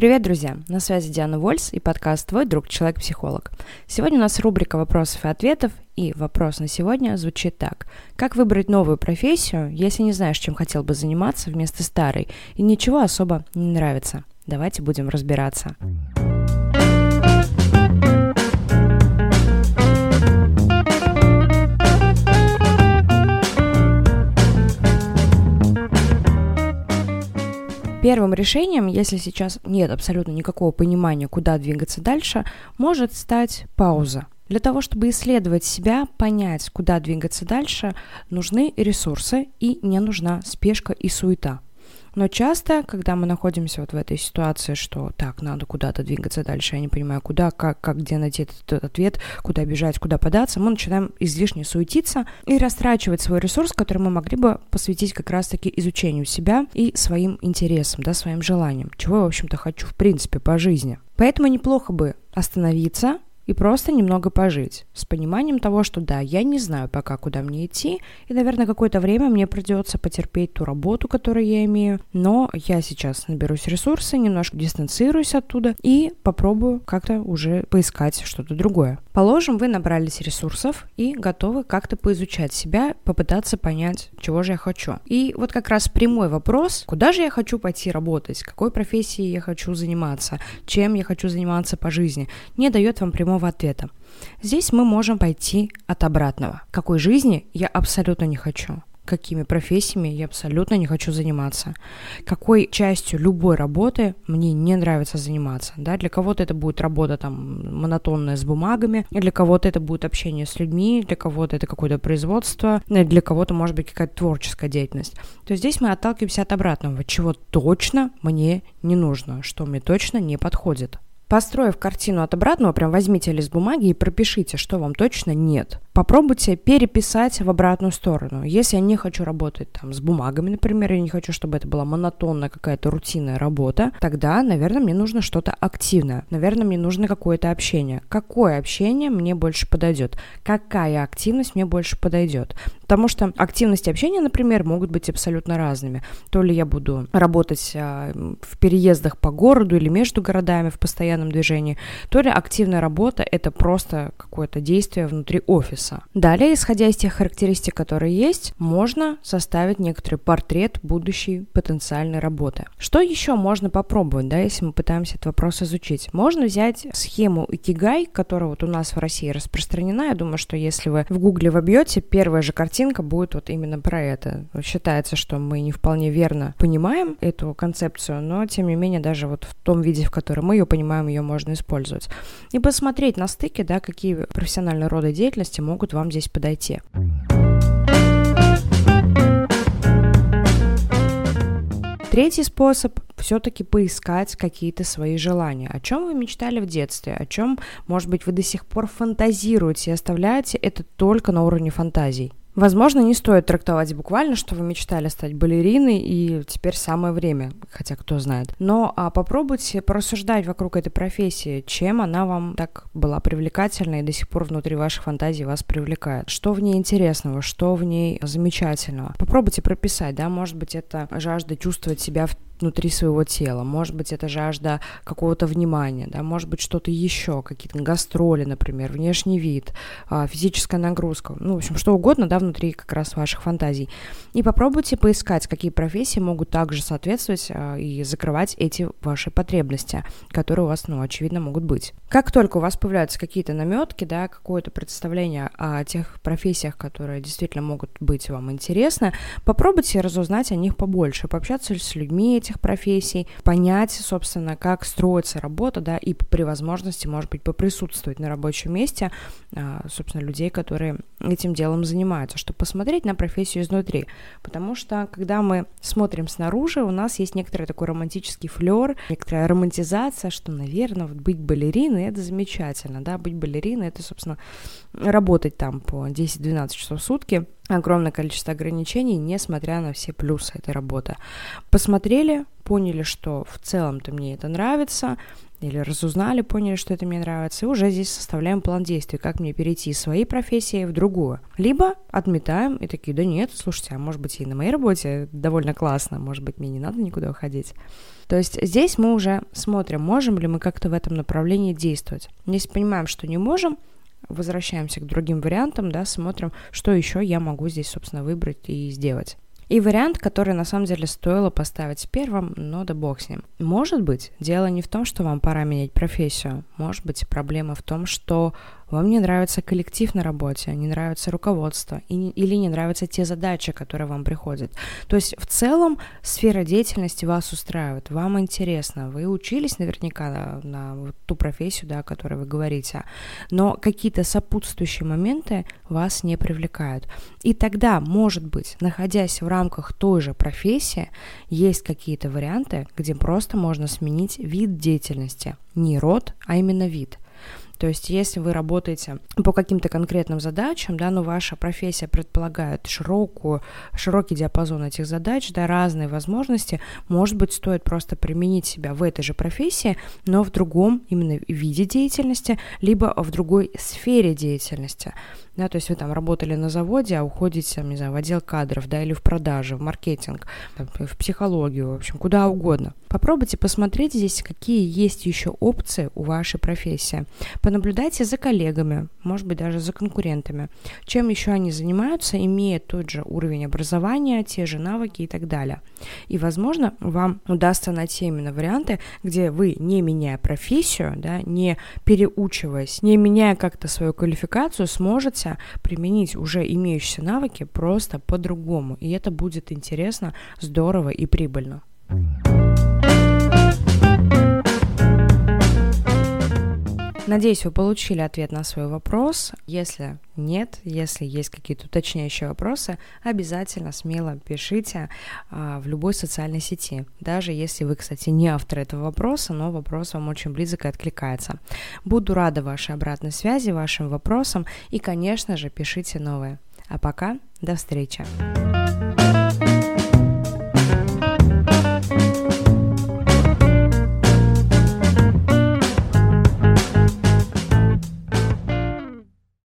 Привет, друзья! На связи Диана Вольс и подкаст «Твой друг, человек-психолог». Сегодня у нас рубрика вопросов и ответов, и вопрос на сегодня звучит так. Как выбрать новую профессию, если не знаешь, чем хотел бы заниматься вместо старой, и ничего особо не нравится? Давайте будем разбираться. Первым решением, если сейчас нет абсолютно никакого понимания, куда двигаться дальше, может стать пауза. Для того, чтобы исследовать себя, понять, куда двигаться дальше, нужны ресурсы и не нужна спешка и суета. Но часто, когда мы находимся вот в этой ситуации, что так, надо куда-то двигаться дальше, я не понимаю, куда, как, как где найти этот, этот ответ, куда бежать, куда податься, мы начинаем излишне суетиться и растрачивать свой ресурс, который мы могли бы посвятить как раз-таки изучению себя и своим интересам, да, своим желаниям, чего я, в общем-то, хочу в принципе по жизни. Поэтому неплохо бы остановиться, и просто немного пожить, с пониманием того, что да, я не знаю пока, куда мне идти, и, наверное, какое-то время мне придется потерпеть ту работу, которую я имею, но я сейчас наберусь ресурсы, немножко дистанцируюсь оттуда и попробую как-то уже поискать что-то другое. Положим, вы набрались ресурсов и готовы как-то поизучать себя, попытаться понять, чего же я хочу. И вот как раз прямой вопрос, куда же я хочу пойти работать, какой профессией я хочу заниматься, чем я хочу заниматься по жизни, не дает вам прямого ответа. Здесь мы можем пойти от обратного. Какой жизни я абсолютно не хочу какими профессиями я абсолютно не хочу заниматься, какой частью любой работы мне не нравится заниматься. Да? Для кого-то это будет работа там монотонная с бумагами, для кого-то это будет общение с людьми, для кого-то это какое-то производство, для кого-то может быть какая-то творческая деятельность. То есть здесь мы отталкиваемся от обратного, чего точно мне не нужно, что мне точно не подходит. Построив картину от обратного, прям возьмите лист бумаги и пропишите, что вам точно нет. Попробуйте переписать в обратную сторону. Если я не хочу работать там с бумагами, например, я не хочу, чтобы это была монотонная какая-то рутинная работа, тогда, наверное, мне нужно что-то активное. Наверное, мне нужно какое-то общение. Какое общение мне больше подойдет? Какая активность мне больше подойдет? Потому что активности общения, например, могут быть абсолютно разными. То ли я буду работать а, в переездах по городу или между городами в постоянном движении, то ли активная работа — это просто какое-то действие внутри офиса. Далее, исходя из тех характеристик, которые есть, можно составить некоторый портрет будущей потенциальной работы. Что еще можно попробовать, да, если мы пытаемся этот вопрос изучить? Можно взять схему Икигай, которая вот у нас в России распространена. Я думаю, что если вы в Гугле вобьете, первая же картинка будет вот именно про это. Считается, что мы не вполне верно понимаем эту концепцию, но тем не менее даже вот в том виде, в котором мы ее понимаем, ее можно использовать. И посмотреть на стыке, да, какие профессиональные роды деятельности могут вам здесь подойти. Третий способ все-таки поискать какие-то свои желания. О чем вы мечтали в детстве? О чем, может быть, вы до сих пор фантазируете и оставляете это только на уровне фантазий? Возможно, не стоит трактовать буквально, что вы мечтали стать балериной, и теперь самое время, хотя кто знает. Но а попробуйте порассуждать вокруг этой профессии, чем она вам так была привлекательна и до сих пор внутри вашей фантазии вас привлекает. Что в ней интересного, что в ней замечательного. Попробуйте прописать, да, может быть, это жажда чувствовать себя в внутри своего тела. Может быть, это жажда какого-то внимания, да, может быть, что-то еще, какие-то гастроли, например, внешний вид, а, физическая нагрузка, ну, в общем, что угодно, да, внутри как раз ваших фантазий. И попробуйте поискать, какие профессии могут также соответствовать а, и закрывать эти ваши потребности, которые у вас, ну, очевидно, могут быть. Как только у вас появляются какие-то наметки, да, какое-то представление о тех профессиях, которые действительно могут быть вам интересны, попробуйте разузнать о них побольше, пообщаться с людьми этих профессий, понять, собственно, как строится работа, да, и при возможности, может быть, поприсутствовать на рабочем месте, а, собственно, людей, которые этим делом занимаются, чтобы посмотреть на профессию изнутри. Потому что, когда мы смотрим снаружи, у нас есть некоторый такой романтический флер, некоторая романтизация, что, наверное, вот быть балериной — это замечательно, да, быть балериной — это, собственно, работать там по 10-12 часов в сутки — огромное количество ограничений, несмотря на все плюсы этой работы. Посмотрели, поняли, что в целом-то мне это нравится, или разузнали, поняли, что это мне нравится, и уже здесь составляем план действий, как мне перейти из своей профессии в другую. Либо отметаем и такие, да нет, слушайте, а может быть и на моей работе довольно классно, может быть мне не надо никуда уходить. То есть здесь мы уже смотрим, можем ли мы как-то в этом направлении действовать. Если понимаем, что не можем, возвращаемся к другим вариантам, да, смотрим, что еще я могу здесь, собственно, выбрать и сделать. И вариант, который на самом деле стоило поставить первым, но да бог с ним. Может быть, дело не в том, что вам пора менять профессию. Может быть, проблема в том, что вам не нравится коллектив на работе, не нравится руководство и не, или не нравятся те задачи, которые вам приходят. То есть в целом сфера деятельности вас устраивает, вам интересно, вы учились наверняка на, на ту профессию, да, о которой вы говорите, но какие-то сопутствующие моменты вас не привлекают. И тогда, может быть, находясь в рамках той же профессии, есть какие-то варианты, где просто можно сменить вид деятельности, не род, а именно вид – то есть, если вы работаете по каким-то конкретным задачам, да, но ваша профессия предполагает широкую, широкий диапазон этих задач, да, разные возможности, может быть, стоит просто применить себя в этой же профессии, но в другом именно виде деятельности, либо в другой сфере деятельности да, то есть вы там работали на заводе, а уходите, не знаю, в отдел кадров, да, или в продажи, в маркетинг, в психологию, в общем, куда угодно. Попробуйте посмотреть здесь, какие есть еще опции у вашей профессии. Понаблюдайте за коллегами, может быть, даже за конкурентами, чем еще они занимаются, имея тот же уровень образования, те же навыки и так далее. И, возможно, вам удастся найти именно варианты, где вы, не меняя профессию, да, не переучиваясь, не меняя как-то свою квалификацию, сможете применить уже имеющиеся навыки просто по-другому. И это будет интересно, здорово и прибыльно. Надеюсь, вы получили ответ на свой вопрос. Если нет, если есть какие-то уточняющие вопросы, обязательно смело пишите а, в любой социальной сети. Даже если вы, кстати, не автор этого вопроса, но вопрос вам очень близок и откликается. Буду рада вашей обратной связи, вашим вопросам и, конечно же, пишите новые. А пока до встречи.